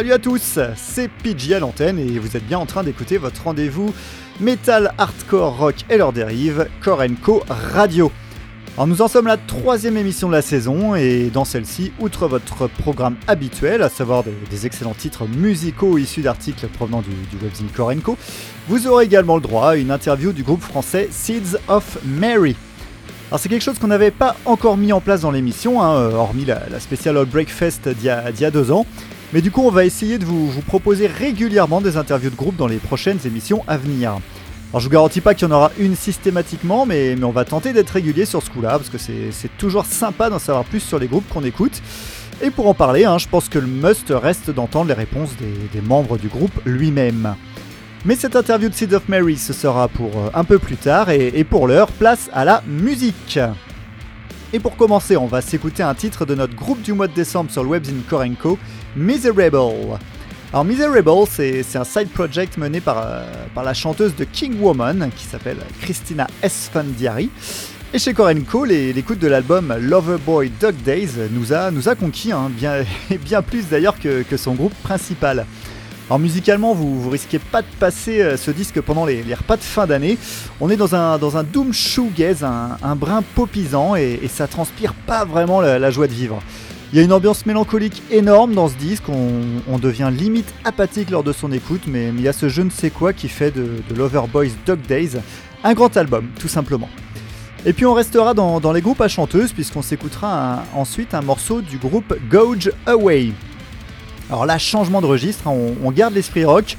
Salut à tous, c'est PG à l'antenne et vous êtes bien en train d'écouter votre rendez-vous Metal, Hardcore, Rock et leurs dérives, Core Co Radio. Alors nous en sommes la troisième émission de la saison et dans celle-ci, outre votre programme habituel, à savoir des, excellents titres musicaux issus d'articles provenant du, du webzine Core Co, vous aurez également le droit à une interview du groupe français Seeds of Mary. Alors c'est quelque chose qu'on n'avait pas encore mis en place dans l'émission, hein, hormis la, spéciale All Breakfast d'il y, a deux ans. Mais du coup, on va essayer de vous, proposer régulièrement des interviews de groupe dans les prochaines émissions à venir. Alors je vous garantis pas qu'il y en aura une systématiquement, mais, on va tenter d'être régulier sur ce coup-là, parce que c'est toujours sympa d'en savoir plus sur les groupes qu'on écoute. Et pour en parler, hein, je pense que le must reste d'entendre les réponses des membres du groupe lui-même. Mais cette interview de Seed of Mary, ce sera pour euh, un peu plus tard, et, pour l'heure, place à la musique. Et pour commencer, on va s'écouter un titre de notre groupe du mois de décembre sur le webzine Korenko, Miserable. Alors Miserable, c'est un side project mené par, euh, par la chanteuse de King Woman, qui s'appelle Christina Esfandiari. Et chez Korenko, l'écoute de l'album Loverboy Dog Days nous a, nous a conquis, hein, bien, bien plus d'ailleurs que, que son groupe principal. Alors musicalement, vous, vous risquez pas de passer euh, ce disque pendant les, repas de fin d'année. On est dans un, dans un doom shoegaze, un, un brin popisant et, ça transpire pas vraiment la, joie de vivre. Il y a une ambiance mélancolique énorme dans ce disque, on, devient limite apathique lors de son écoute, mais, il y a ce je ne sais quoi qui fait de, de Loverboys Dog Days un grand album, tout simplement. Et puis on restera dans, les groupes à chanteuses, puisqu'on s'écoutera ensuite un morceau du groupe Gouge Away. Alors là, changement de registre, hein, on, garde l'esprit rock.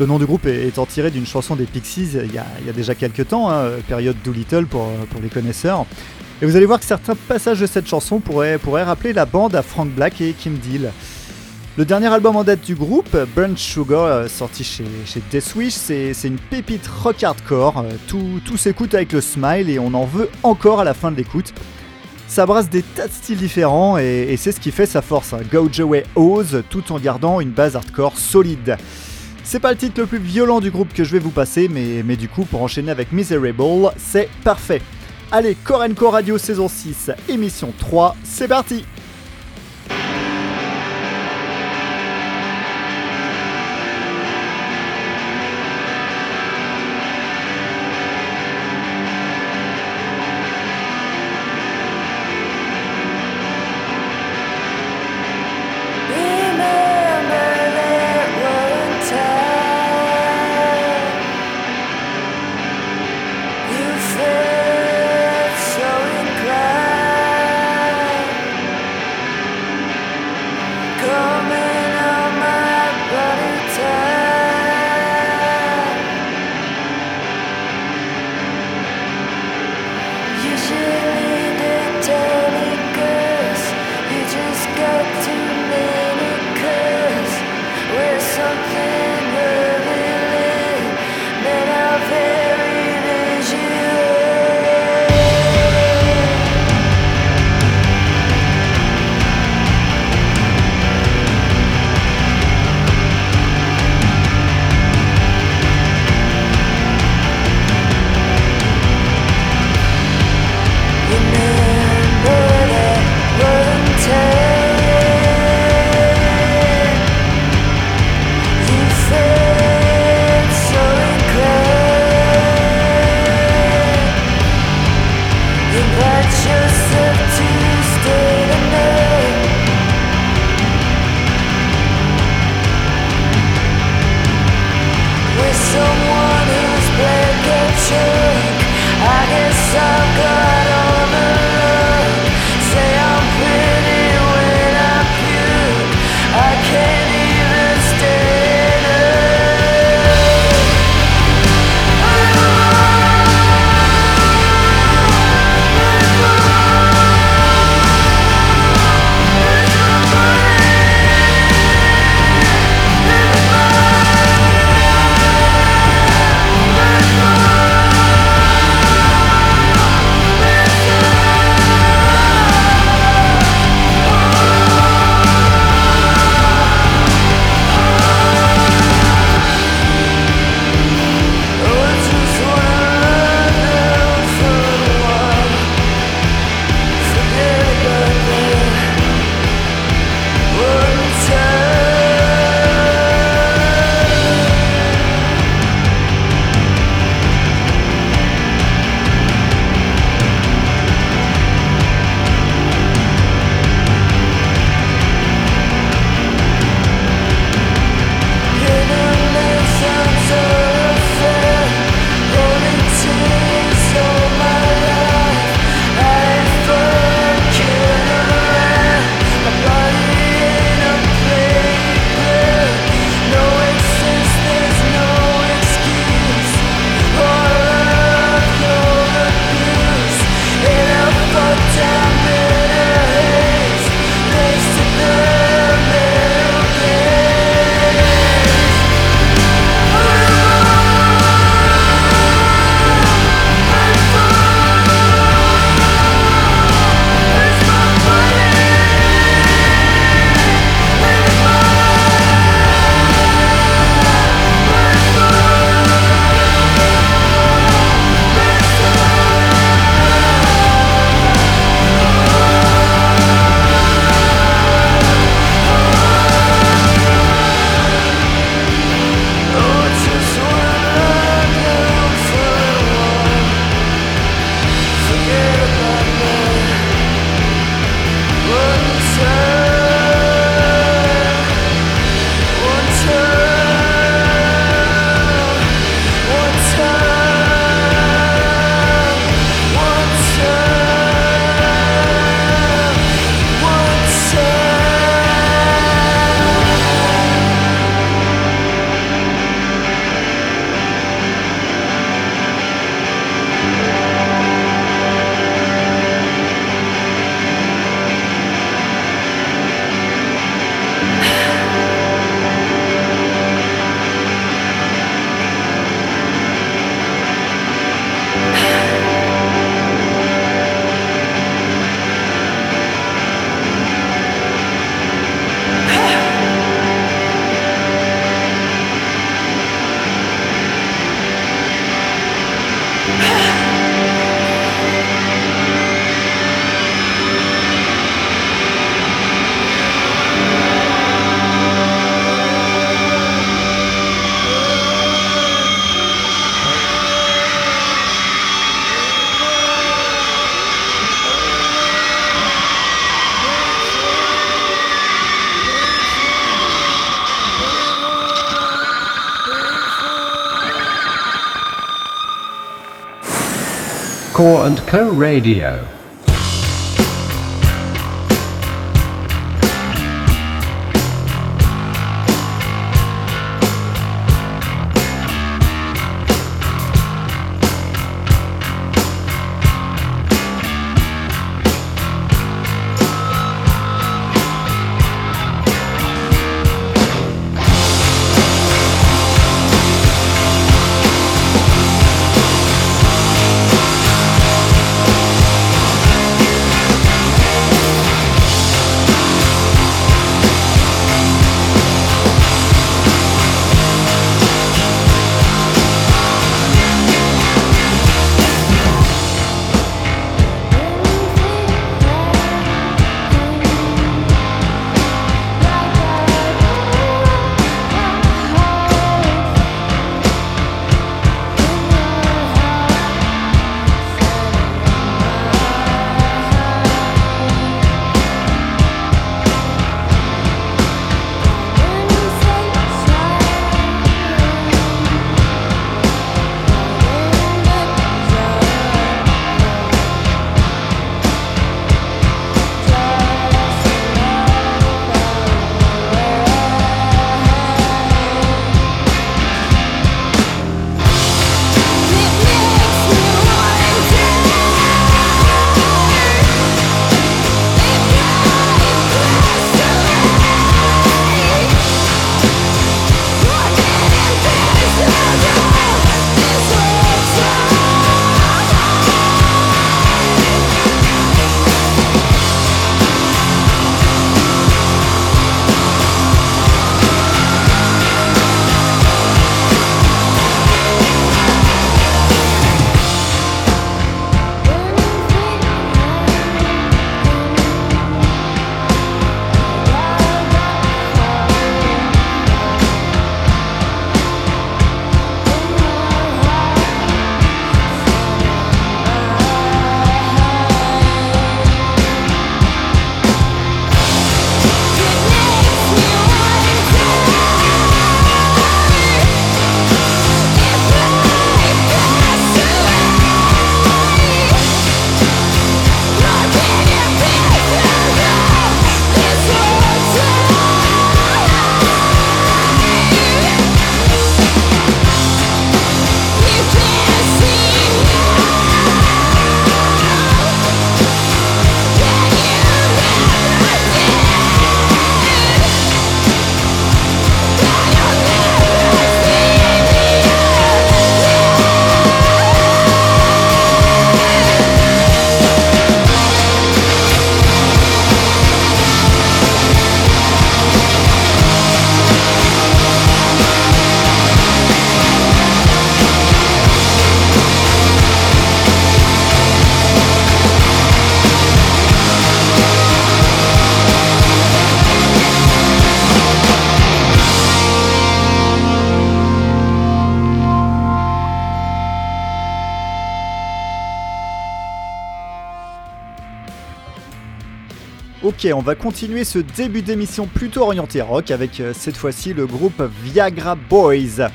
Le nom du groupe étant tiré d'une chanson des Pixies il y a, déjà quelques temps, hein, période Doolittle pour, pour les connaisseurs. Et vous allez voir que certains passages de cette chanson pourraient, rappeler la bande à Frank Black et Kim Deal. Le dernier album en date du groupe, Burnt Sugar, euh, sorti chez, Deathwish, c'est une pépite rock hardcore. Euh, tout, s'écoute avec le smile et on en veut encore à la fin de l'écoute. Ça brasse des tas de styles différents et, c'est ce qui fait sa force. Hein. Away ose tout en gardant une base hardcore solide. C'est pas le titre le plus violent du groupe que je vais vous passer, mais du coup, pour enchaîner avec Miserable, c'est parfait. Allez, Korenko Radio saison 6, émission 3, c'est parti! Core On va continuer ce début d'émission plutôt orienté rock avec euh, cette fois-ci le groupe Viagra Boys.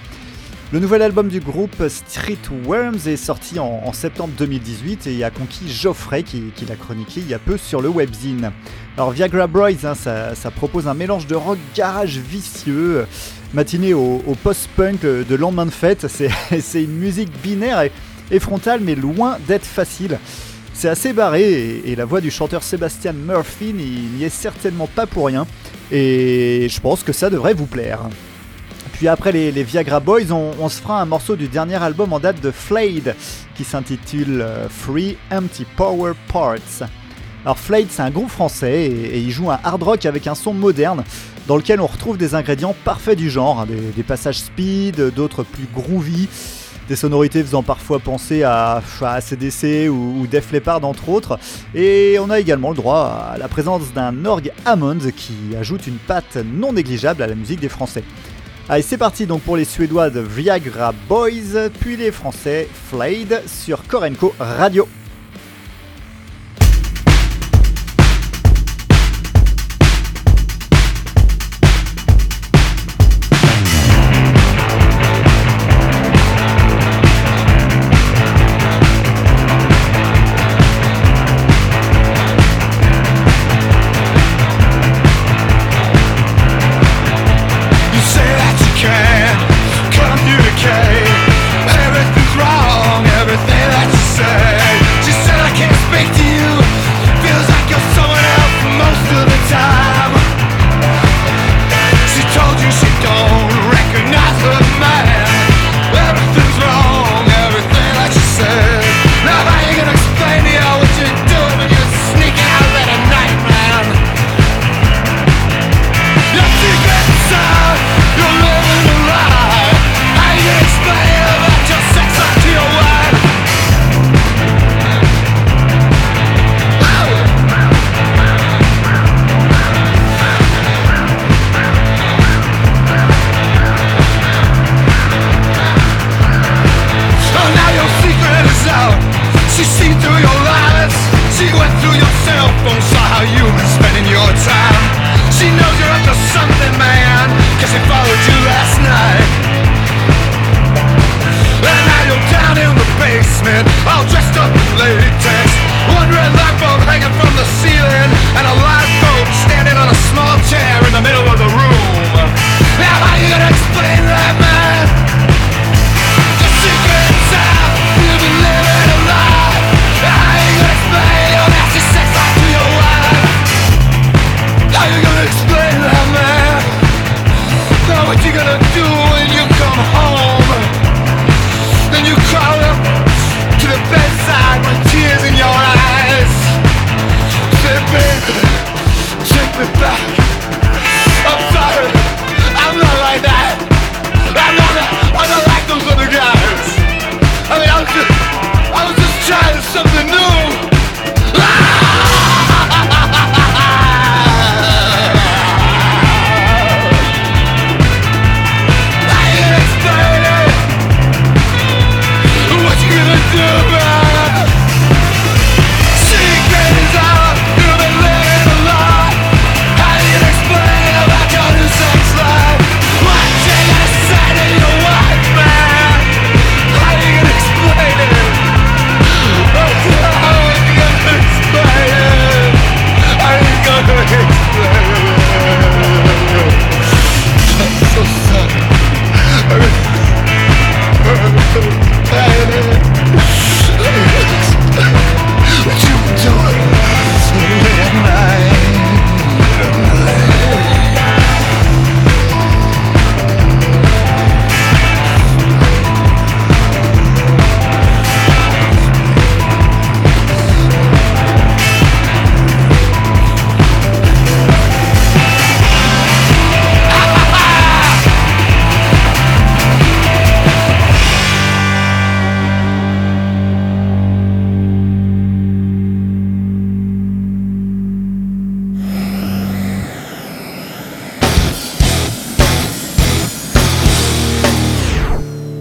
Le nouvel album du groupe Street Worms est sorti en, septembre 2018 et a conquis Geoffrey qui, l'a chroniqué il y a peu sur le webzine. Alors Viagra Boys, hein, ça, propose un mélange de rock garage vicieux, matiné au, post-punk de lendemain de fête. C'est une musique binaire et frontale mais loin d'être facile. C'est assez barré et, la voix du chanteur Sébastien Murphy n'y est certainement pas pour rien. Et je pense que ça devrait vous plaire. Puis après les, Viagra Boys, on, se fera un morceau du dernier album en date de Flayed qui s'intitule euh, Free Empty Power Parts. Alors Flayed c'est un groupe français et, il joue un hard rock avec un son moderne dans lequel on retrouve des ingrédients parfaits du genre, hein, des, des, passages speed, d'autres plus groovy, des sonorités faisant parfois penser à, à ou, ou, Def Leppard entre autres. Et on a également le droit à la présence d'un orgue Hammond qui ajoute une patte non négligeable à la musique des Français. Allez, c'est parti donc pour les Suédois de Viagra Boys, puis les Français Flayed sur Korenko Radio.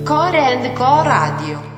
Core and Co Radio.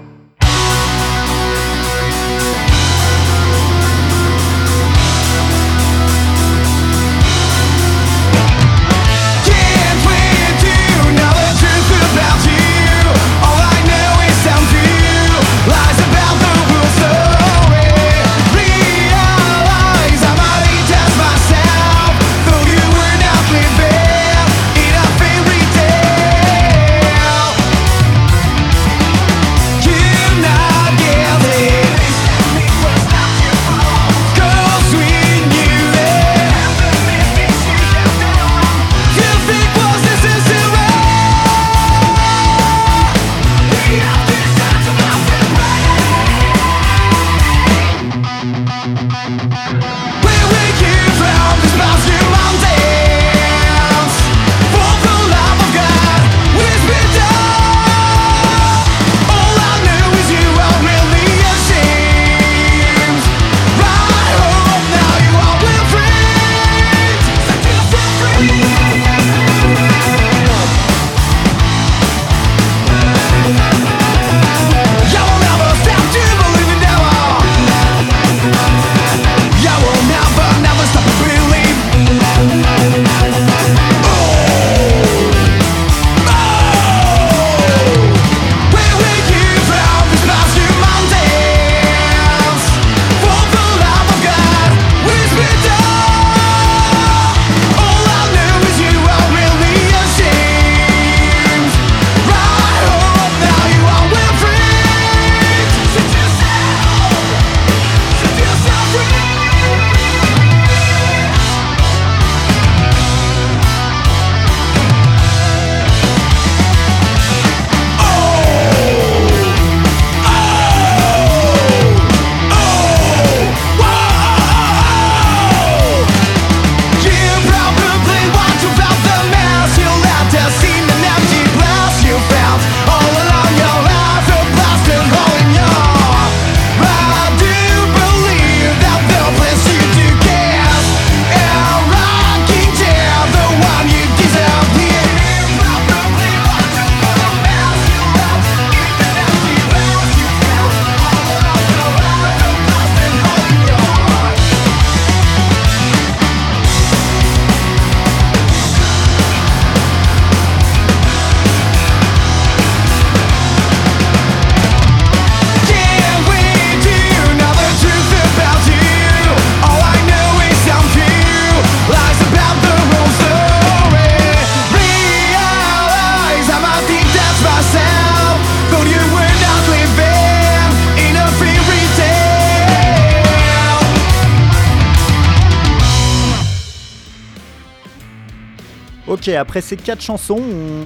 Après ces quatre chansons,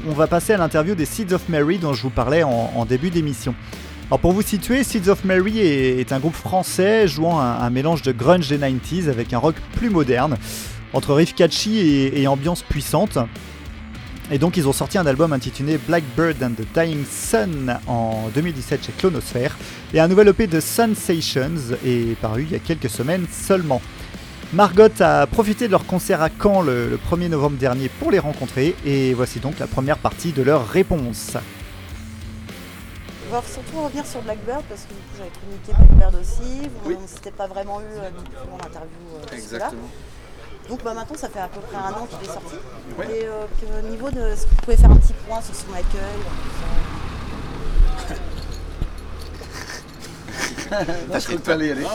on, va passer à l'interview des Seeds of Mary dont je vous parlais en, début d'émission. Alors pour vous situer, Seeds of Mary est, un groupe français jouant un, mélange de grunge des 90s avec un rock plus moderne, entre riff catchy et, ambiance puissante. Et donc ils ont sorti un album intitulé Blackbird and the Dying Sun en 2017 chez Clonosphere, et un nouvel EP de Sensations est paru il y a quelques semaines seulement. Margot a profité de leur concert à Caen le, le 1er novembre dernier pour les rencontrer, et voici donc la première partie de leur réponse. On va surtout revenir sur Blackbird parce que du coup j'avais chroniqué Blackbird aussi. Vous- Oui. On s'était pas vraiment eu euh, non plus en interview euh, Exactement. Donc bah, maintenant ça fait à peu près un an qu'il est sorti. Oui. Et euh, que- au niveau de ce que vous pouvez faire un petit point sur son accueil. Je peux pas y aller. Non.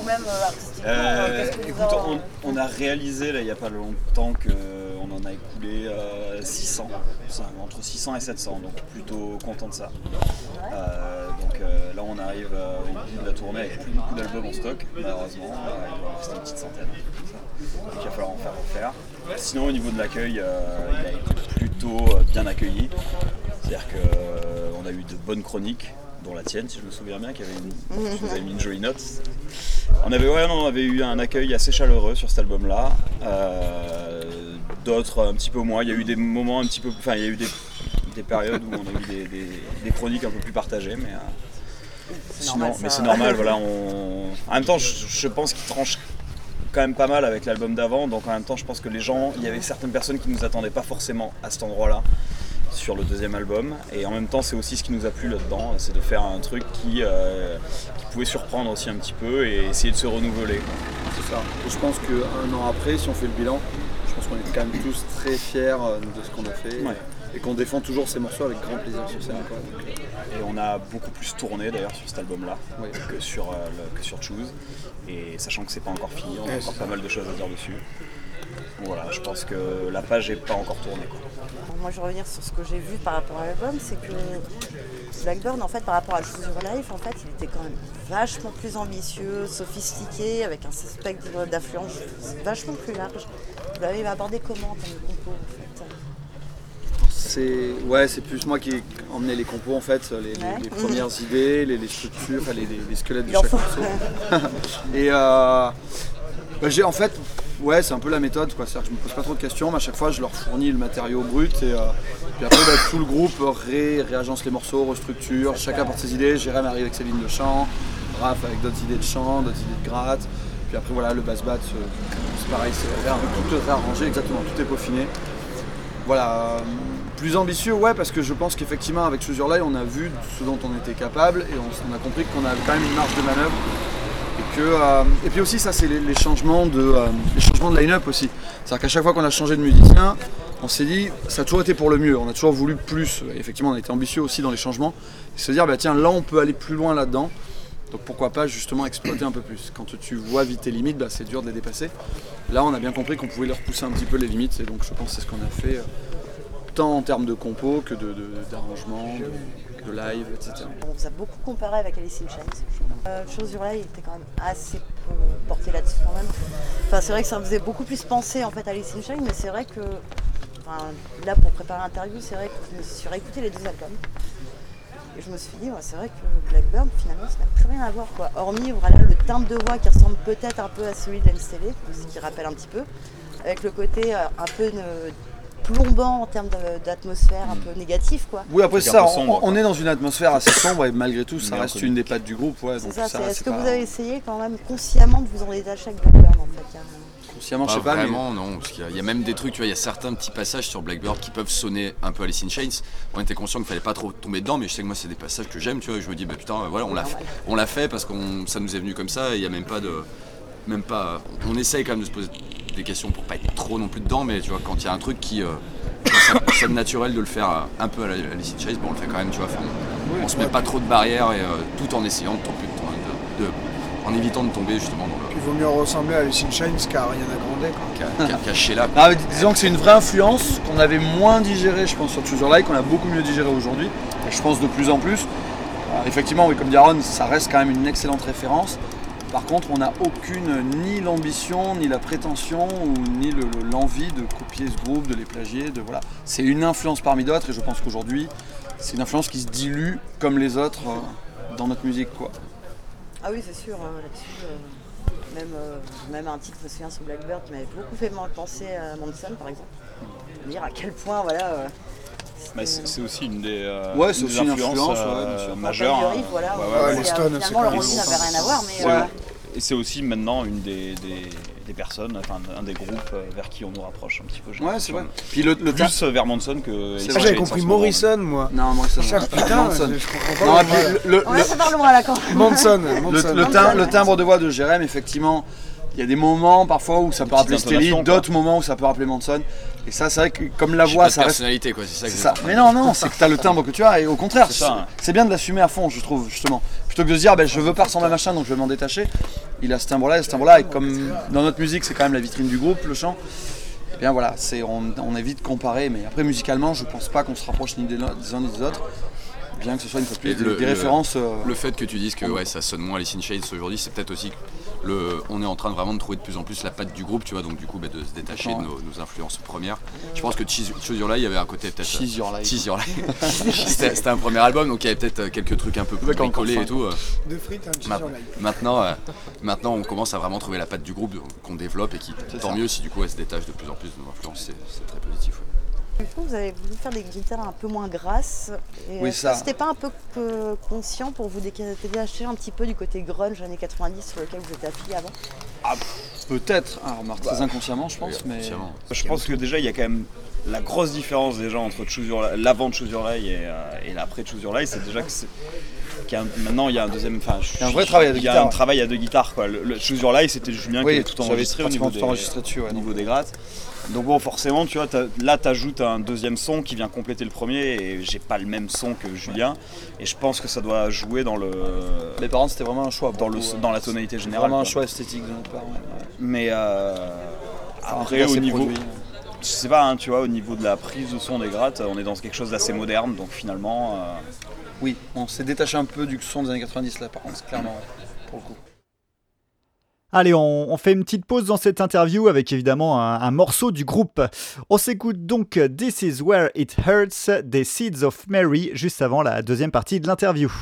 Ou même euh, artistiquement, Euh, euh, écoute, on, on a réalisé là il n'y a pas longtemps qu'on en a écoulé euh, 600, Enfin, entre 600 et 700, donc plutôt content de ça. Euh, donc euh, là on arrive euh, au bout de la tournée avec plus beaucoup d'albums en stock, malheureusement, il va en rester une petite centaine. Donc il va falloir en faire refaire. Sinon au niveau de l'accueil, euh, il a été plutôt euh, bien accueilli. C'est-à-dire qu'on a eu de bonnes chroniques, dont la tienne si je me souviens bien, qui avait une, avait mis une jolie note. On avait, ouais, non, on avait eu un accueil assez chaleureux sur cet album-là. Euh, D'autres un petit peu moins. Il y a eu des moments un petit peu. Enfin, il y a eu des, des périodes où on a eu des, des- des chroniques un peu plus partagées, mais. euh, C'est sinon- normal, mais c'est normal, voilà. On... En même temps, je, je pense qu'il tranche quand même pas mal avec l'album d'avant. Donc en même temps, je pense que les gens, il y avait certaines personnes qui nous attendaient pas forcément à cet endroit-là sur le deuxième album. Et en même temps, c'est aussi ce qui nous a plu là-dedans, c'est de faire un truc qui, euh, qui pouvait surprendre aussi un petit peu et essayer de se renouveler. C'est ça. Et je pense qu'un an après, si on fait le bilan, je pense qu'on est quand même tous très fiers euh, de ce qu'on a fait. Ouais. Et qu'on défend toujours ces morceaux avec grand plaisir sur scène. quoi. Donc, euh, Et on a beaucoup plus tourné d'ailleurs sur cet album-là Ouais. que, sur, euh, le- que sur Choose. Et sachant que c'est pas encore fini, on a Ouais, encore pas mal de choses à dire dessus. Voilà, je pense que la page est pas encore tournée. Quoi. Moi, je vais revenir sur ce que j'ai vu par rapport à l'album, c'est que Blackbird, en fait, par rapport à Choose Your Life, en fait, il était quand même vachement plus ambitieux, sophistiqué, avec un spectre d'affluence vachement plus large. Vous l'avez abordé comment comme compo, en fait? C'est ouais, c'est plus moi qui ai emmené les compos en fait, les, les- Ouais. les premières idées, les, les structures, les, les- les squelettes de en chaque morceau. Et euh, bah, j'ai en fait, ouais, c'est un peu la méthode quoi. C'est-à-dire que je me pose pas trop de questions, mais à chaque fois je leur fournis le matériau brut et euh, puis après bah, tout le groupe ré- réagence les morceaux, restructure, chacun apporte ses idées. Jérém arrive avec ses lignes de chant, Raph avec d'autres idées de chant, d'autres idées de gratte. Puis après voilà le bass bat, euh, c'est pareil, c'est tout est réarrangé exactement, tout est peaufiné. Voilà, euh, plus ambitieux, ouais, parce que je pense qu'effectivement, avec Your Life, on a vu ce dont on était capable et on, on a compris qu'on avait quand même une marge de manœuvre. Euh, et puis aussi, ça, c'est les, changements de, euh, les changements de line-up aussi. C'est-à-dire qu'à chaque fois qu'on a changé de musicien, on s'est dit, ça a toujours été pour le mieux, on a toujours voulu plus. Effectivement, on a été ambitieux aussi dans les changements. Et se dire, bah, tiens, là, on peut aller plus loin là-dedans. Donc pourquoi pas justement exploiter un peu plus. Quand tu vois vite tes limites, bah, c'est dur de les dépasser. Là, on a bien compris qu'on pouvait leur pousser un petit peu les limites. Et donc, je pense que c'est ce qu'on a fait. euh, tant en termes de compo que de, de- d'arrangement, de, live, etc. On vous a beaucoup comparé avec Alice in Chains. Euh, Your Life était quand même assez euh, porté là-dessus quand même. Enfin, c'est vrai que ça me faisait beaucoup plus penser en fait à Alice in Chains, mais c'est vrai que enfin, là pour préparer l'interview, c'est vrai que je me suis réécouté les deux albums. Et je me suis dit, c'est vrai que Blackbird, finalement, ça n'a plus rien à voir. Quoi. Hormis voilà, le timbre de voix qui ressemble peut-être un peu à celui de MCV, ce qui rappelle un petit peu, avec le côté euh, un peu plombant en termes d'atmosphère, un peu négatif. quoi. Oui, après ça, on, sombre, on quoi. est dans une atmosphère assez sombre et malgré tout, ça Mais reste une des pattes du groupe. Ouais, est-ce que pas- vous avez essayé quand même consciemment de vous en détacher avec Blackbird en fait carrément Consciemment, je Pas sais pas, mais vraiment, non. Parce qu'il y, a- il y a même des trucs, tu vois, il y a certains petits passages sur Blackbird qui peuvent sonner un peu Alice in Chains. On était conscient qu'il fallait pas trop tomber dedans, mais je sais que moi, c'est des passages que j'aime, tu vois. Je me dis, bah putain, voilà, on l'a fait, on l'a fait parce que ça nous est venu comme ça. et Il y a même pas de. Même pas. On essaye quand même de se poser des questions pour pas être trop non plus dedans, mais tu vois, quand il y a un truc qui. euh, ça, ça me naturel de le faire euh, un peu à la Alice in Chains, bon, on le fait quand même, tu vois. enfin, on, on se met pas trop de barrières et euh, tout en essayant de de, de- en évitant de tomber justement dans Il vaut mieux ressembler à Alice in Chains qu'à Ariana Grande. Le cacher là. Ah, disons que c'est une vraie influence qu'on avait moins digérée, je pense, sur Choose Your Life, qu'on a beaucoup mieux digéré aujourd'hui, et je pense de plus en plus. Euh, effectivement, oui, comme dit Aaron, ça reste quand même une excellente référence. Par contre, on n'a aucune, ni l'ambition, ni la prétention, ou ni le- le- l'envie de copier ce groupe, de les plagier. De, voilà. C'est une influence parmi d'autres, et je pense qu'aujourd'hui, c'est une influence qui se dilue comme les autres euh, dans notre musique. Quoi. Ah oui, c'est sûr, euh, là-dessus. euh, même, euh, même un titre, je me souviens, sur Blackbird, qui m'avait beaucoup fait penser à Manson, par exemple. Dire à quel point, voilà. Bah, c'est c'est aussi une des, euh, Ouais, une aussi des influences influence, euh, majeures. Hein. le riff, voilà, Ouais, où ouais, ouais, c'est, les euh, Stones, c'est Finalement, le quand rendu même n'avait rien à voir, mais Ouais. euh, Et c'est aussi maintenant une des, des, des personnes, enfin un des groupes vers qui on nous rapproche un petit peu. j'ai Ouais, c'est vrai. l'impression. Puis le, Plus vers Manson que. Ah, j'avais compris. Morrison, moi. Non, Morrison. Chaque putain, Manson. je, comprends Non, pas. puis le, le- on va se faire loin là quand même. Manson, le- Manson. le tim- le timbre de voix de Jérém, effectivement, il y a des moments parfois où ça peut rappeler Stelly, d'autres moments où ça peut rappeler Manson. Et ça, c'est vrai que comme la voix, pas de ça reste personnalité, quoi, c'est ça que ça. Mais non, non, c'est que t'as le timbre que tu as et au contraire, C'est hein. bien de l'assumer à fond, je trouve, justement. Plutôt que de se dire, ben, je veux pas ressembler à machin, donc je vais m'en détacher. Il a ce timbre-là, et ce timbre-là, et comme dans notre musique, c'est quand même la vitrine du groupe, le chant. Et bien voilà, c'est, on, on évite de comparer, mais après musicalement, je pense pas qu'on se rapproche ni des, des uns ni des autres, bien que ce soit une fois plus des, le- des le- références. euh, Le fait que tu dises que ouais, ça sonne moins les Shades aujourd'hui, c'est peut-être aussi le, on est en train de vraiment de trouver de plus en plus la patte du groupe, tu vois, donc du coup bah, de se détacher de nos, nos influences premières. Je pense que Choose Choose Your Life, il y avait un côté peut-être. Choose Your Life. Choose Your Life. C'était un premier album, donc il y avait peut-être euh, quelques trucs un peu plus bricolés et tout. euh. De frites, un Ma-. Maintenant, euh, maintenant, on commence à vraiment trouver la patte du groupe qu'on développe et qui, tant ça. mieux si du coup elle se détache de plus en plus de nos influences, c'est c'est très positif. ouais. Du coup, vous avez voulu faire des guitares un peu moins grasses. Et Oui, est-ce ça. que C'était pas un peu que- conscient pour vous détacher un petit peu du côté grunge années 90 sur lequel vous étiez affilié avant? Peut-être, ah, remarque, très inconsciemment, je pense, mais. Je pense que déjà il y a quand même la grosse différence déjà entre l'avant de Choose Your Life et, euh, et l'après de Choose Your Life, c'est déjà que c'est qu'il y a un- maintenant il y a un deuxième, enfin, Il y a un vrai travail à deux Il y a guitares, un travail à deux guitarres quoi. Le, le Choose Your Life c'était Julien qui avait tout enregistré au niveau, des, dessus, ouais, au niveau des grattes. Donc bon forcément tu vois là t'ajoutes un deuxième son qui vient compléter le premier et j'ai pas le même son que Julien et je pense que ça doit jouer dans le Mes parents, c'était vraiment un choix. dans, le, dans la tonalité générale. Vraiment un quoi. choix esthétique de notre part. ouais, ouais. Mais euh, après au niveau, produit. je sais pas, hein, tu vois, au niveau de la prise de son des grattes, on est dans quelque chose d'assez moderne, donc finalement, euh, Oui, on s'est détaché un peu du son des années 90 là, par contre, clairement, pour le coup. Allez, on, fait une petite pause dans cette interview avec évidemment un, un morceau du groupe. On s'écoute donc This is Where It Hurts des Seeds of Mary juste avant la deuxième partie de l'interview.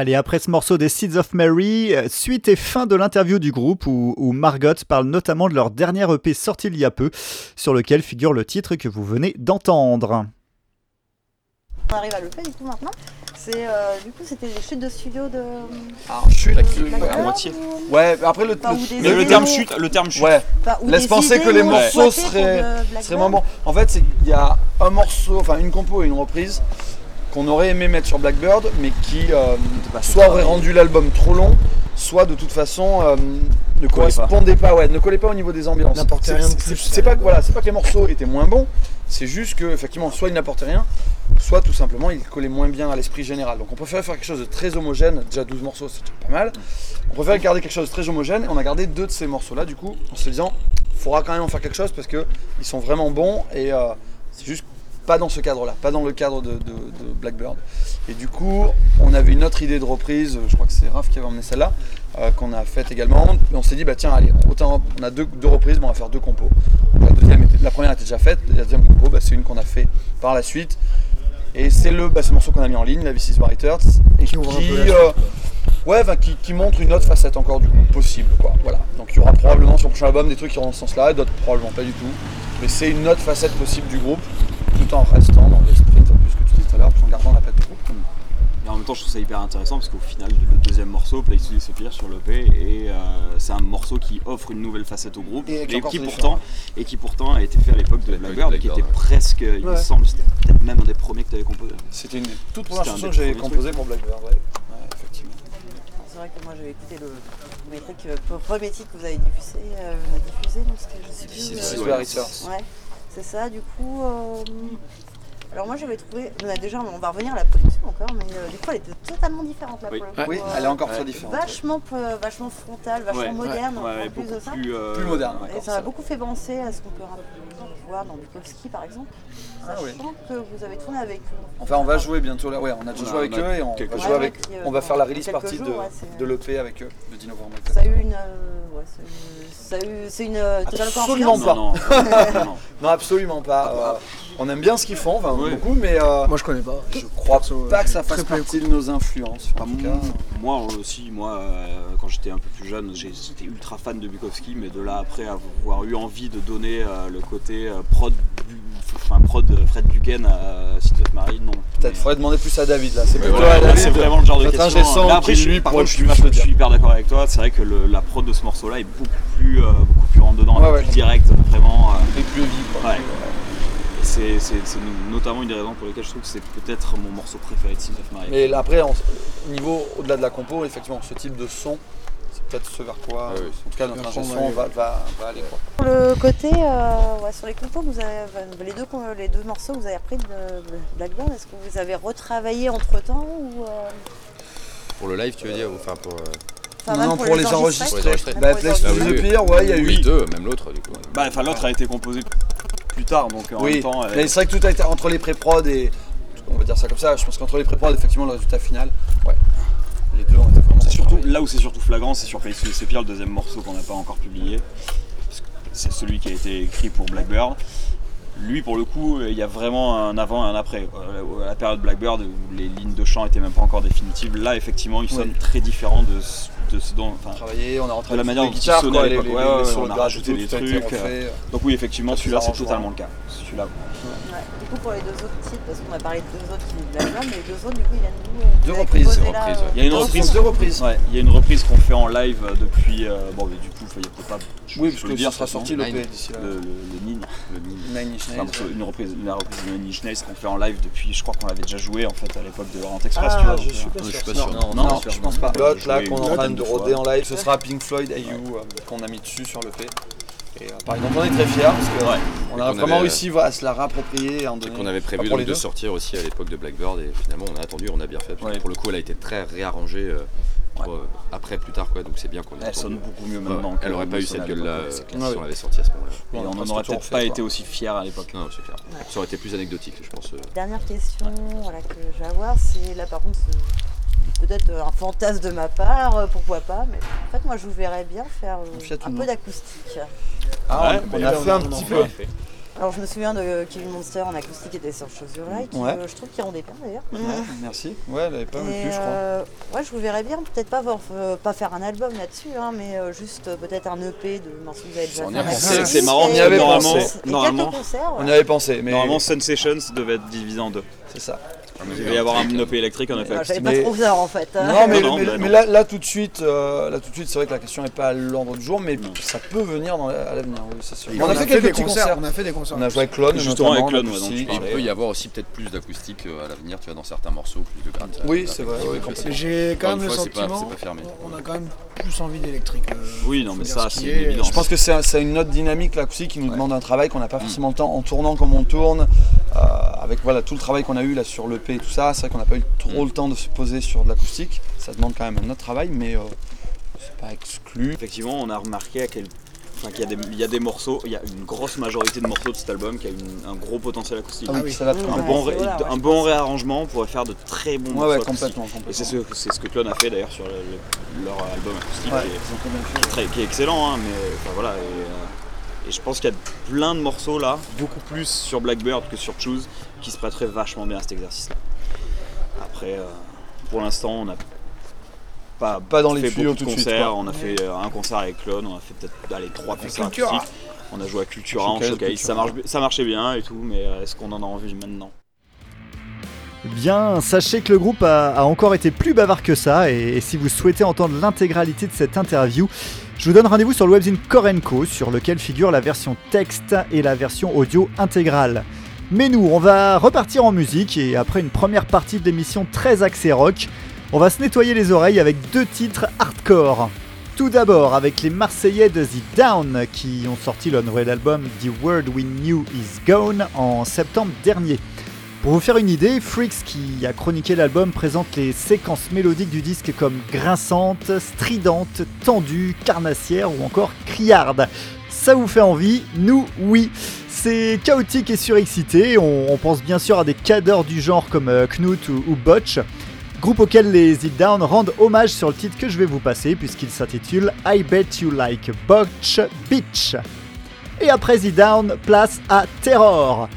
Allez, après ce morceau des Seeds of Mary, euh, suite et fin de l'interview du groupe où, où Margot parle notamment de leur dernier EP sorti il y a peu, sur lequel figure le titre que vous venez d'entendre. On arrive à le faire du coup maintenant. C'est euh, du coup c'était les chutes de studio de. Alors, chute, de euh, Blackbird à moitié. ou- Ouais, après le. Enfin, le- Mais terme chute, le terme chute. Ouais, enfin, laisse penser que les morceaux seraient, seraient moins bons. En fait, qu'il y a un morceau, enfin une compo et une reprise qu'on aurait aimé mettre sur Blackbird, mais qui euh, soit aurait rendu l'album trop long, soit de toute façon euh, ne pas. correspondait pas. ouais, ne collait pas au niveau des ambiances. N'apportait C'est- rien de c'est- plus, C'est euh, pas que voilà, c'est pas que les morceaux étaient moins bons, c'est juste que effectivement, soit ils n'apportaient rien, soit tout simplement ils collaient moins bien à l'esprit général. Donc on préférait faire quelque chose de très homogène. Déjà 12 morceaux, c'est déjà pas mal. On préférait garder quelque chose de très homogène et on a gardé deux de ces morceaux-là du coup en se disant faudra quand même en faire quelque chose parce que ils sont vraiment bons et euh, c'est juste pas dans ce cadre-là, pas dans le cadre de, de- de Blackbird. Et du coup, on avait une autre idée de reprise, je crois que c'est Raph qui avait emmené celle-là, euh, qu'on a faite également. Et on s'est dit, bah tiens, allez, autant on a deux, deux reprises, mais on va faire deux compos. La, deuxième était- la première était déjà faite, la deuxième compo, bah, c'est une qu'on a fait par la suite. Et c'est le, bah, morceau qu'on a mis en ligne, la V6 Writers, et qui, ouvre un peu la euh, ouais, qui, qui montre une autre facette encore du coup possible. Quoi. Voilà. Donc il y aura probablement sur le prochain album des trucs qui iront dans ce sens-là, et d'autres probablement pas du tout. Mais c'est une autre facette possible du groupe, tout en restant dans l'esprit, peu ce que tu disais tout à l'heure, tout en gardant la patte du groupe. Et en même temps, je trouve ça hyper intéressant parce qu'au final, le deuxième morceau, Place to Disappear sur l'EP, et euh, c'est un morceau qui offre une nouvelle facette au groupe Et qui pourtant, et qui pourtant a été fait à l'époque de de Blackbird, et qui était presque, il me semble, c'était peut-être même un des premiers que tu avais composé. C'était une un chansons des que j'avais composées pour Blackbird, ouais. Ouais, effectivement. C'est vrai que moi j'avais écouté le premier euh, le premier titre que vous avez diffusé, euh, diffusé donc c'était je sais plus. Euh, c'est ça. Du coup, euh, alors moi j'avais trouvé, on a déjà, on va revenir à la production encore, mais euh, du coup elle était totalement différente là Oui. pour le coup. Oui, Euh, elle est encore très différente. Vachement, vachement frontale, vachement Ouais. moderne Ouais, en plus de ça. plus, euh, Plus moderne. Et ça m'a beaucoup fait penser à ce qu'on peut voir dans Bukowski par exemple. Ah oui. Sachant que vous avez tourné avec eux. Enfin, on va jouer bientôt là. Ouais, on a déjà joué avec eux et on va jouer avec. On va faire la release partie jours, de, l'EP avec eux le 10 novembre. Ça a eu une, euh, ouais, ça a eu- c'est une euh, totale Absolument coïncidence. Non, non, non, non. Non, absolument pas. Euh, on aime bien ce qu'ils font, enfin Oui. beaucoup, mais euh, Moi je connais pas. je crois Perso, pas euh, que ça fasse partie de nos influences. En tout cas, moi aussi, moi, euh, quand j'étais un peu plus jeune, j'étais ultra fan de Bukowski, mais de là après avoir eu envie de donner euh, le côté euh, prod, enfin prod euh, Fred Duquesne à City of Marie, non. peut-être Mais, faudrait demander plus à David là. C'est euh, plutôt à David. c'est vraiment le genre de question. son Là, après, je, lui, par pourrait contre, je, plus suis- je suis hyper d'accord avec toi. C'est vrai que le- la prod de ce morceau-là est beaucoup plus, euh, beaucoup plus rentre dedans, Ouais, elle est ouais. plus directe, vraiment. euh, Et plus vite. C'est c'est- c'est notamment une des raisons pour lesquelles je trouve que c'est peut-être mon morceau préféré de City of Marie. Mais là, après, niveau au-delà de la compo, effectivement, ce type de son, c'est peut-être ce vers quoi, Ah oui. en tout cas, notre Vers ingé quoi on son va va, va, aller. Quoi. Sur le côté, euh, ouais, sur les compos, vous avez, les, deux, les deux morceaux que vous avez repris de Blackbird, est-ce que vous avez retravaillé entre temps ou, euh, Pour le live, tu veux dire ou Enfin, pour. euh, enfin, Non, pour les enregistrer. Pour les enregistrer. Même Bah, Place to Ah. Pire, ouais, il y a eu. Oui, deux, même l'autre, du coup. Bah, enfin, l'autre a été composé plus tard, donc en Oui, même temps. mais c'est vrai que tout a été entre les pré-prod et. On va dire ça comme ça, je pense qu'entre les pré-prod, effectivement, le résultat final, ouais. Les deux ont été vraiment. C'est surtout là où c'est surtout flagrant, c'est sur Place to Disappear, le deuxième morceau qu'on n'a pas encore publié. C'est celui qui a été écrit pour Blackbird. Lui, pour le coup, il y a vraiment un avant et un après. Euh, À la période Blackbird, où les lignes de chant étaient même pas encore définitives, là, effectivement, il Oui. sonne très différent de, ce- de ce dont. enfin, travaillé, on a rentré de la manière dont il guitares, sonnait quoi, à les, Ouais, on a rajouté des a trucs. refait. Donc oui, effectivement, Quelques celui-là, c'est totalement le cas. Celui-là. Ouais. Du coup, pour les deux autres titres, parce qu'on a parlé de deux autres qui de mais les deux autres, du coup, ils viennent d'où euh, vous Deux reprises, euh. Il y a une reprise, deux reprises. Ouais, il y a une reprise qu'on fait en live euh, depuis. euh, bon, mais du coup, il n'y a peut-être pas. je- Oui, je parce que le dire, ça sera sorti le d'ici là. Le, Nine. Une reprise, la reprise de Nine Nails qu'on fait en live depuis, je crois qu'on l'avait déjà joué en fait à l'époque de Laurent Express. tu Ah, vois, je suis euh, pas sûr. Non, je pense pas. A L'autre, là, joué qu'on est une en train dizaine de de en live, ce sera Pink Floyd AU euh, qu'on a mis dessus sur le P. Et euh, pareil, donc on est très fiers parce que Ouais. on a vraiment avait- réussi voilà, à se la réapproprier et en Et donner. qu'on avait prévu pour donc les de deux. sortir aussi à l'époque de Blackbird et finalement on a attendu, on a bien fait. parce que Ouais. Pour le coup, elle a été très réarrangée euh, pour, euh, après, plus tard, quoi. Donc c'est bien qu'on ait Elle sonne beaucoup mieux Ouais, maintenant. Elle aurait pas eu cette à gueule-là euh, si on l'avait sorti à ce moment-là. Et On a on en presque aurait peut-être pas quoi. été aussi fiers à l'époque. Non, c'est clair. Ça aurait été plus anecdotique, je pense. euh. Dernière question voilà, que je vais avoir, c'est là par contre, peut-être euh, un fantasme de ma part, euh, pourquoi pas, mais en fait moi je vous verrais bien faire euh, Un peu d'acoustique. Ah, Ouais, on a fait un petit fait. peu. Alors je me souviens de Kevin Monster en acoustique qui était sur Chose Your Light. Ouais. euh, je trouve qu'il rendait bien d'ailleurs. Ouais, merci. Ouais, elle avait pas mal Et, plu, je crois. euh, ouais, je vous verrais bien, peut-être pas, euh, faire un album là-dessus, hein, mais euh, juste euh, peut-être un EP de morceaux que vous avez déjà On y fait. a pensé. C'est- marrant, on y avait pensé. normalement, concerts, On y avait pensé, mais Normalement, Sun Sessions devait être divisé en deux. c'est ça. Il devait y avoir un EP électrique, un EP Ah, J'avais pas Mais- trop peur en fait. hein. Non, mais, Non, non, mais- mais non. là, là, tout de suite, euh, là tout de suite, c'est vrai que la question n'est pas à l'ordre du jour, mais Non. ça peut venir dans la- à l'avenir, oui, c'est sûr. On, a fait, quelques des petits concerts, concerts. On a fait des concerts. On a joué avec Clone, Justement, avec Clone, en ouais, il peut y avoir aussi peut-être plus d'acoustique euh, à l'avenir, tu vois, dans certains morceaux, plus de gratte. Oui, c'est vrai. J'ai quand même le sentiment. On a quand même plus envie d'électrique. euh, Oui, non, mais ça, c'est évidence. Je pense que c'est un- c'est une autre dynamique l'acoustique qui nous demande un travail qu'on n'a pas Mm. forcément le temps en tournant comme on tourne, avec voilà tout le travail qu'on a eu là sur l'EP et tout ça. C'est vrai qu'on n'a pas eu trop Mm. le temps de se poser sur de l'acoustique. Ça demande quand même un autre travail, mais euh, c'est pas exclu. Effectivement, on a remarqué à quel... enfin, qu'il y, a des- il y a des morceaux, il y a une grosse majorité de morceaux de cet album qui a une- un gros potentiel acoustique. Ah oui, oui. ça va très. Un bon, Ouais, ré- voilà, ouais, un je bon réarrangement pourrait faire de très bons Ouais, morceaux ouais, acoustiques. complètement, Et c'est ce, c'est ce que Clone a fait d'ailleurs sur le- le- leur album acoustique, Ouais, qui, est, qui très- qui excellent, hein, mais enfin, voilà. Et, euh, et je pense qu'il y a plein de morceaux là, beaucoup plus sur Blackbird que sur Choose, qui se prêteraient vachement bien à cet exercice-là. Après, euh, pour l'instant, on n'a pas, Pas dans les tuyaux tout de suite, on a fait euh, un concert avec Clone, on a fait peut-être allez, trois concerts Cultura. acoustiques. On a joué à Cultura en Showcase, showcase, Cultura. ça, marche, bi- ça marchait bien et tout, mais euh, est-ce qu'on en a envie maintenant? Bien, sachez que le groupe a, encore été plus bavard que ça, et, si vous souhaitez entendre l'intégralité de cette interview, je vous donne rendez-vous sur le webzine Korenko, sur lequel figure la version texte et la version audio intégrale. Mais nous, on va repartir en musique, et après une première partie de l'émission très axée rock, on va se nettoyer les oreilles avec deux titres hardcore. Tout d'abord avec les Marseillais de The Down qui ont sorti leur nouvel album The Word We Knew Is Gone en septembre dernier. Pour vous faire une idée, Freaks qui a chroniqué l'album présente les séquences mélodiques du disque comme grinçantes, stridentes, tendues, carnassières ou encore criardes. Ça vous fait envie? Nous, oui. C'est chaotique et surexcité, on, pense bien sûr à des cadres du genre comme euh, Knut ou, ou Botch, groupe auquel les It Down rendent hommage sur le titre que je vais vous passer puisqu'il s'intitule I Bet You Like Botch Bitch. Et après The Down, place à Terror.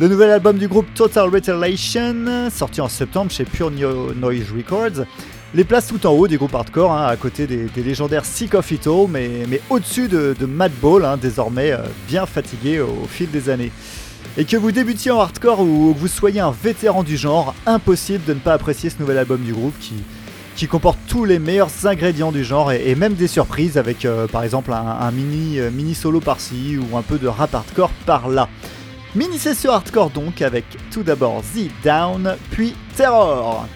Le nouvel album du groupe Total Retaliation, sorti en septembre chez Pure Noise Records, les place tout en haut des groupes hardcore, hein, à côté des, légendaires Sick of It All, mais, au-dessus de, de Madball, hein, désormais euh, bien fatigué au, fil des années. Et que vous débutiez en hardcore ou que vous soyez un vétéran du genre, impossible de ne pas apprécier ce nouvel album du groupe qui, comporte tous les meilleurs ingrédients du genre et, même des surprises avec euh, par exemple un, un mini, euh, mini solo par-ci ou un peu de rap hardcore par-là. Mini session hardcore donc avec tout d'abord The Down puis Terror.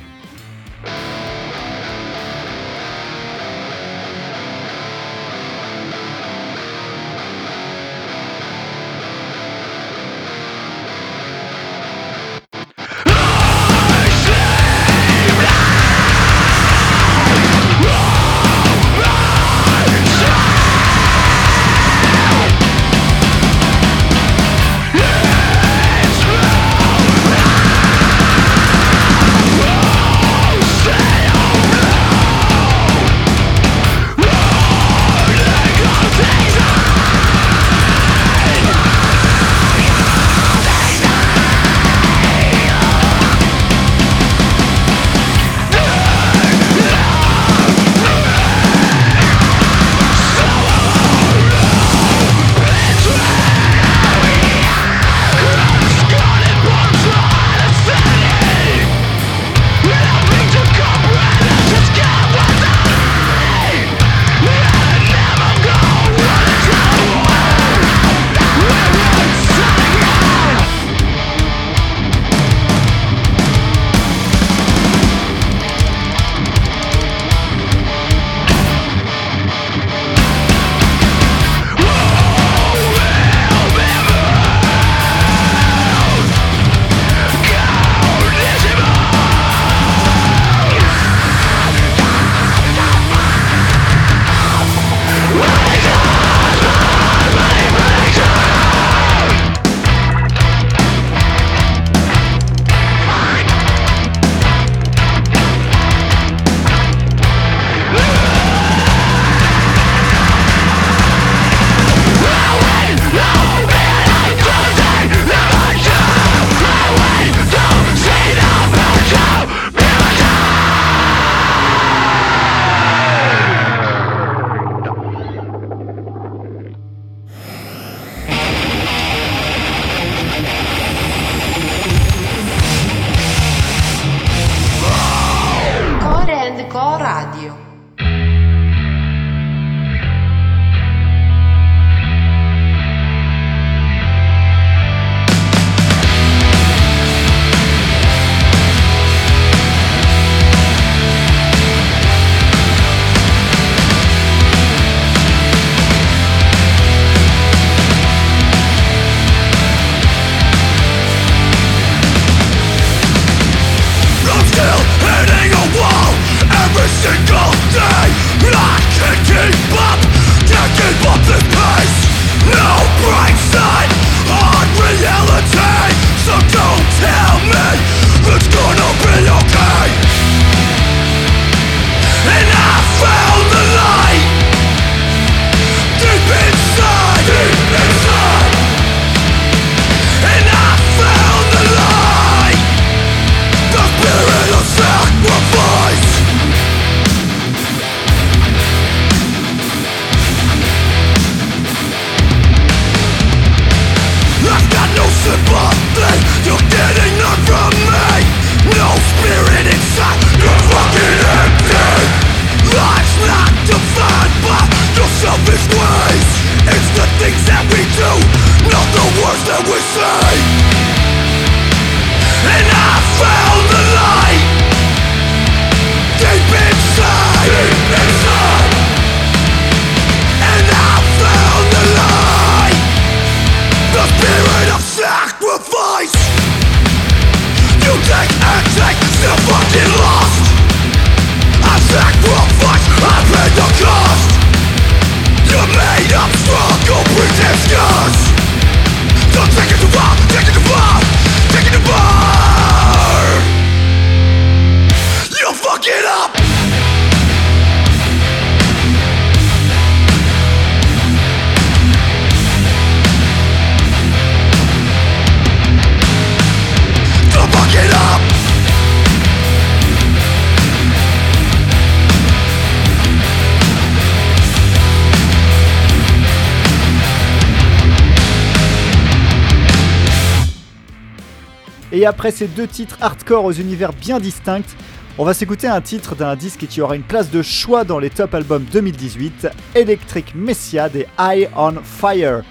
Et après ces deux titres hardcore aux univers bien distincts, on va s'écouter un titre d'un disque qui aura une place de choix dans les top albums 2018, Electric Messiah des Eye on Fire.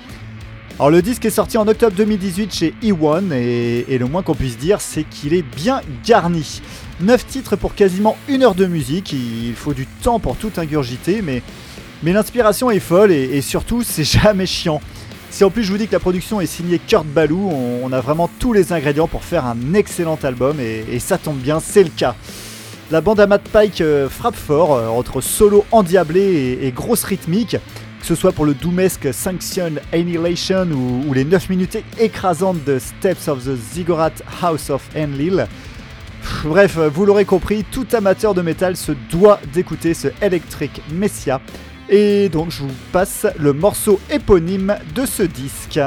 Alors le disque est sorti en octobre 2018 chez E1 et, le moins qu'on puisse dire c'est qu'il est bien garni. 9 titres pour quasiment une heure de musique, il faut du temps pour tout ingurgiter mais, l'inspiration est folle et surtout c'est jamais chiant. Si en plus je vous dis que la production est signée Kurt Ballou, on, a vraiment tous les ingrédients pour faire un excellent album et, ça tombe bien, c'est le cas. La bande à Matt Pike euh, frappe fort euh, entre solo endiablé et, grosse rythmique, que ce soit pour le doomesque Sanction Annihilation ou, les 9 minutes écrasantes de Steps of the Ziggurat House of Enlil. Bref, vous l'aurez compris, tout amateur de métal se doit d'écouter ce Electric Messiah. Et donc je vous passe le morceau éponyme de ce disque.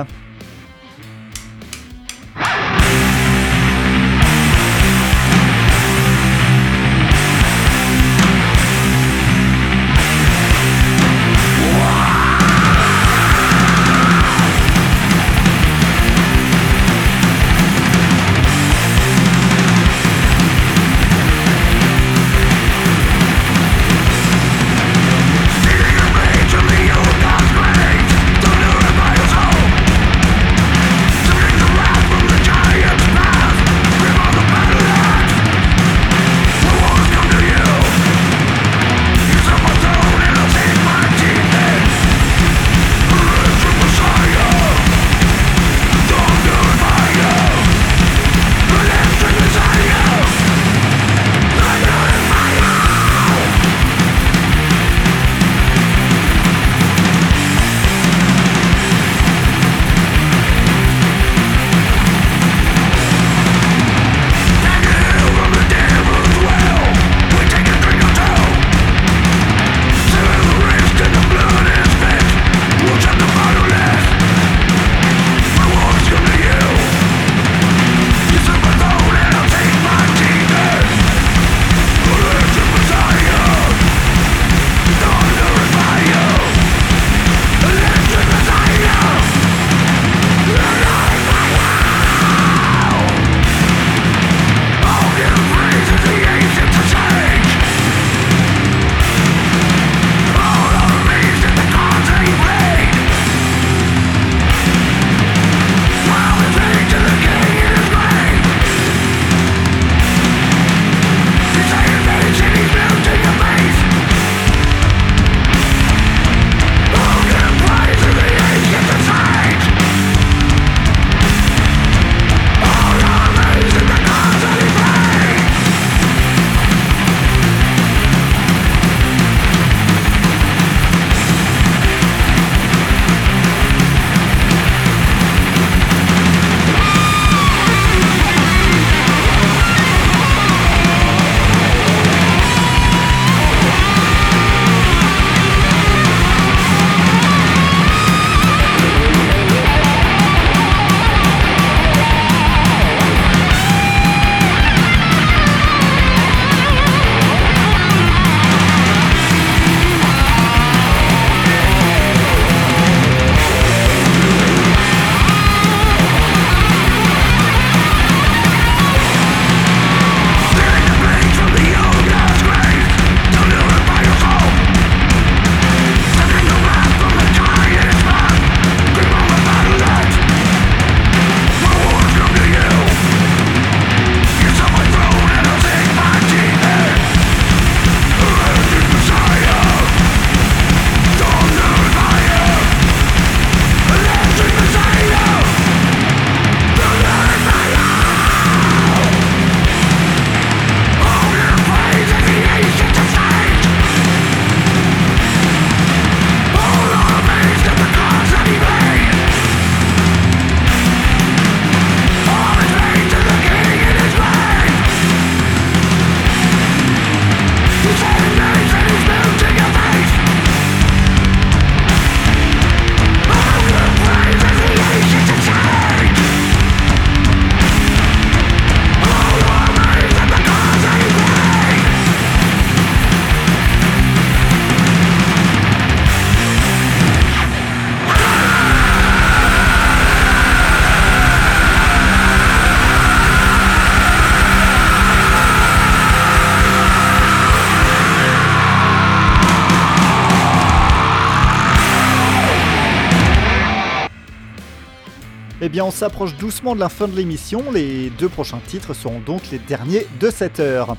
Eh bien, on s'approche doucement de la fin de l'émission. Les deux prochains titres seront donc les derniers de cette heure.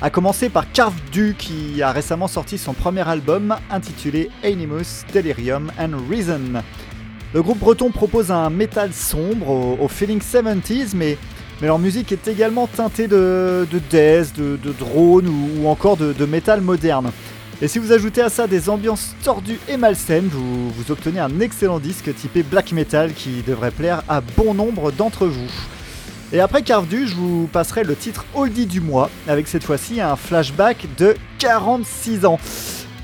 A commencer par Carve Du qui a récemment sorti son premier album intitulé Animus, Delirium and Reason. Le groupe breton propose un métal sombre au, feeling 70s, mais, leur musique est également teintée de, de death, de, drone ou, ou encore de, de métal moderne. Et si vous ajoutez à ça des ambiances tordues et malsaines, vous, obtenez un excellent disque typé black metal qui devrait plaire à bon nombre d'entre vous. Et après Carvdu, je vous passerai le titre Oldie du mois, avec cette fois-ci un flashback de 46 ans.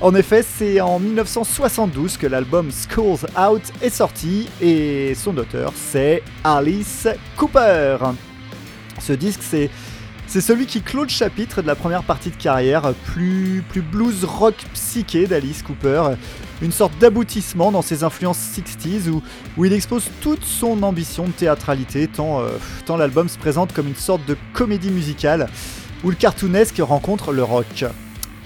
En effet, c'est en 1972 que l'album Schools Out est sorti, et son auteur c'est Alice Cooper. Ce disque, c'est c'est celui qui clôt le chapitre de la première partie de carrière, plus, plus blues rock psyché d'Alice Cooper, une sorte d'aboutissement dans ses influences 60s où, où il expose toute son ambition de théâtralité, tant, euh, tant l'album se présente comme une sorte de comédie musicale où le cartoonesque rencontre le rock.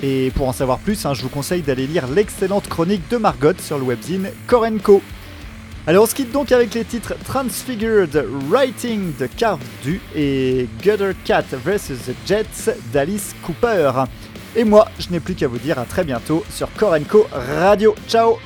Et pour en savoir plus, hein, je vous conseille d'aller lire l'excellente chronique de Margot sur le webzine Korenko. Alors on se quitte donc avec les titres Transfigured Writing de Carve Du et Gutter Cat vs The Jets d'Alice Cooper. Et moi, je n'ai plus qu'à vous dire à très bientôt sur Korenko Radio. Ciao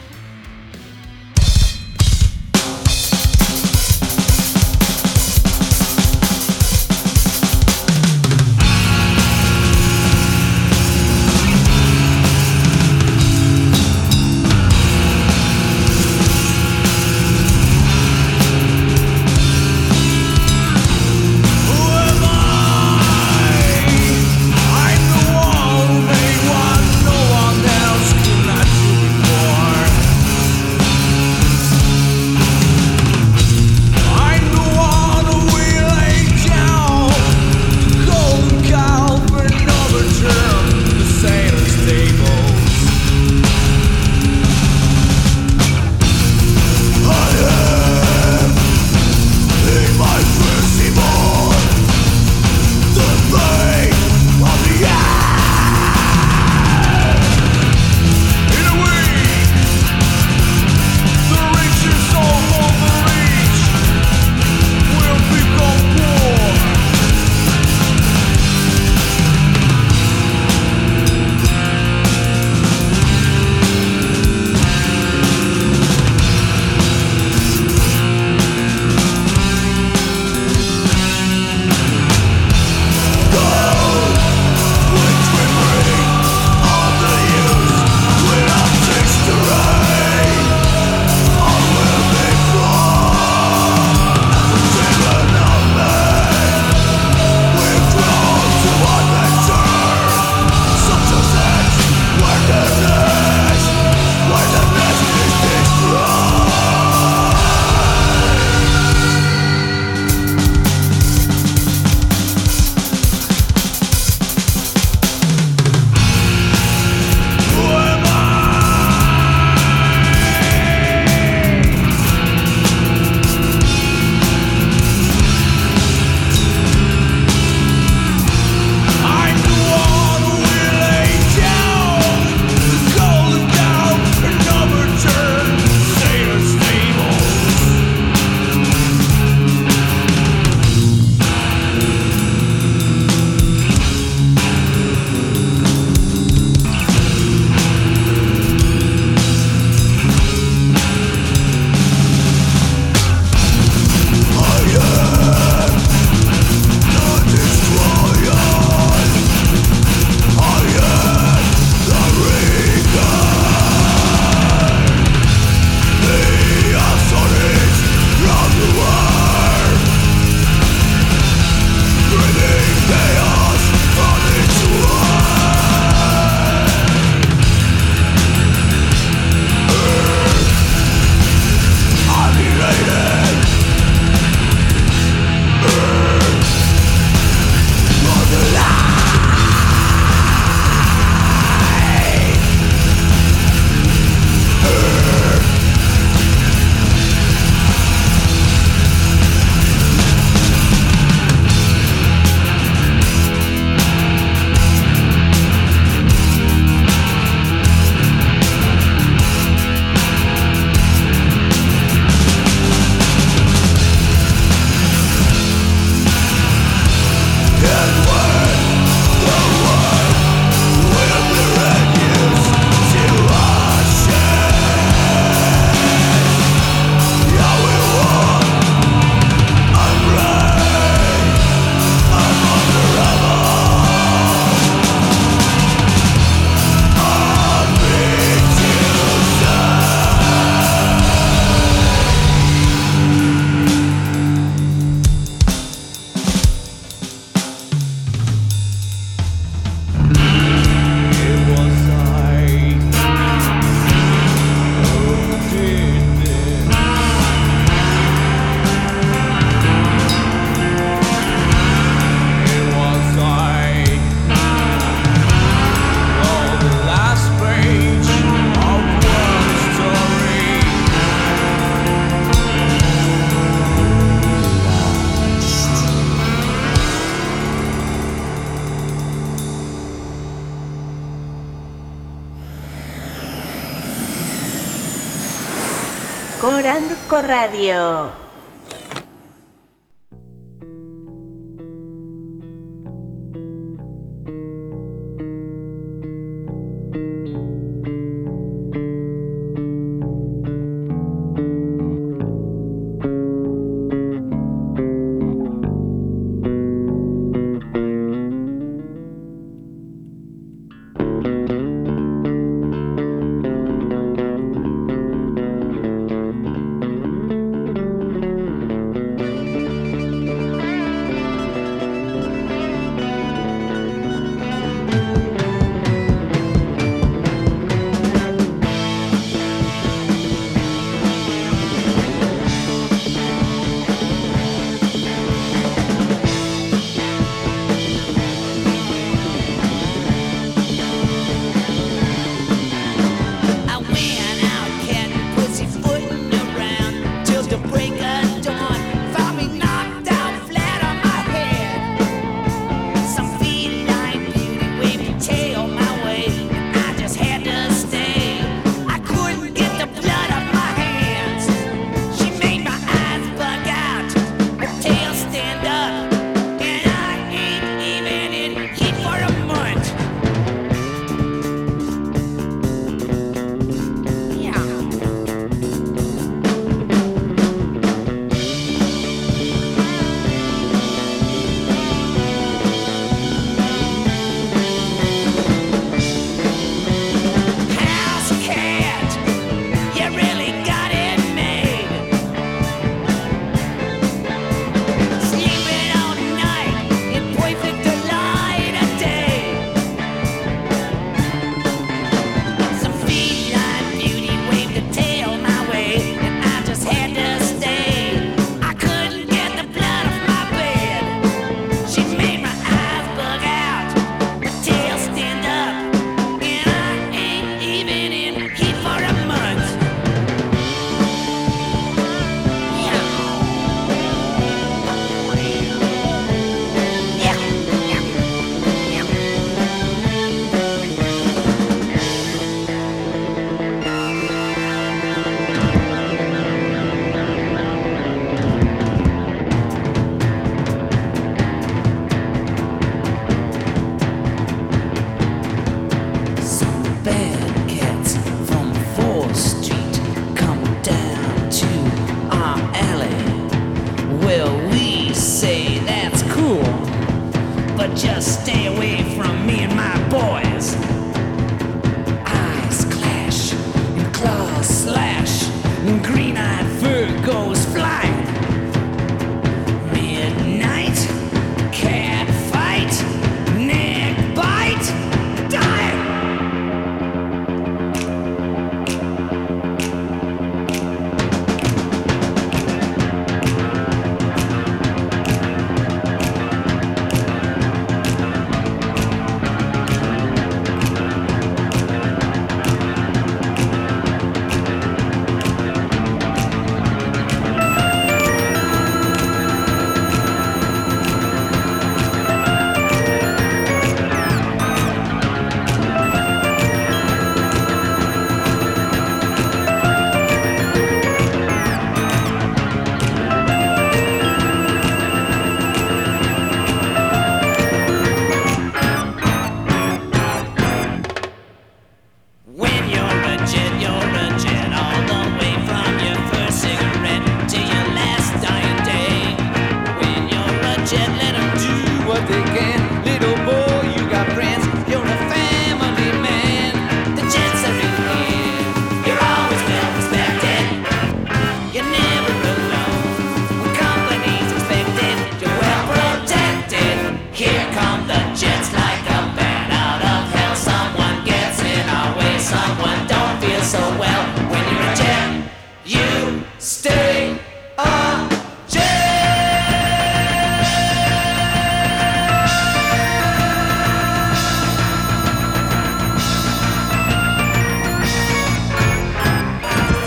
Radio.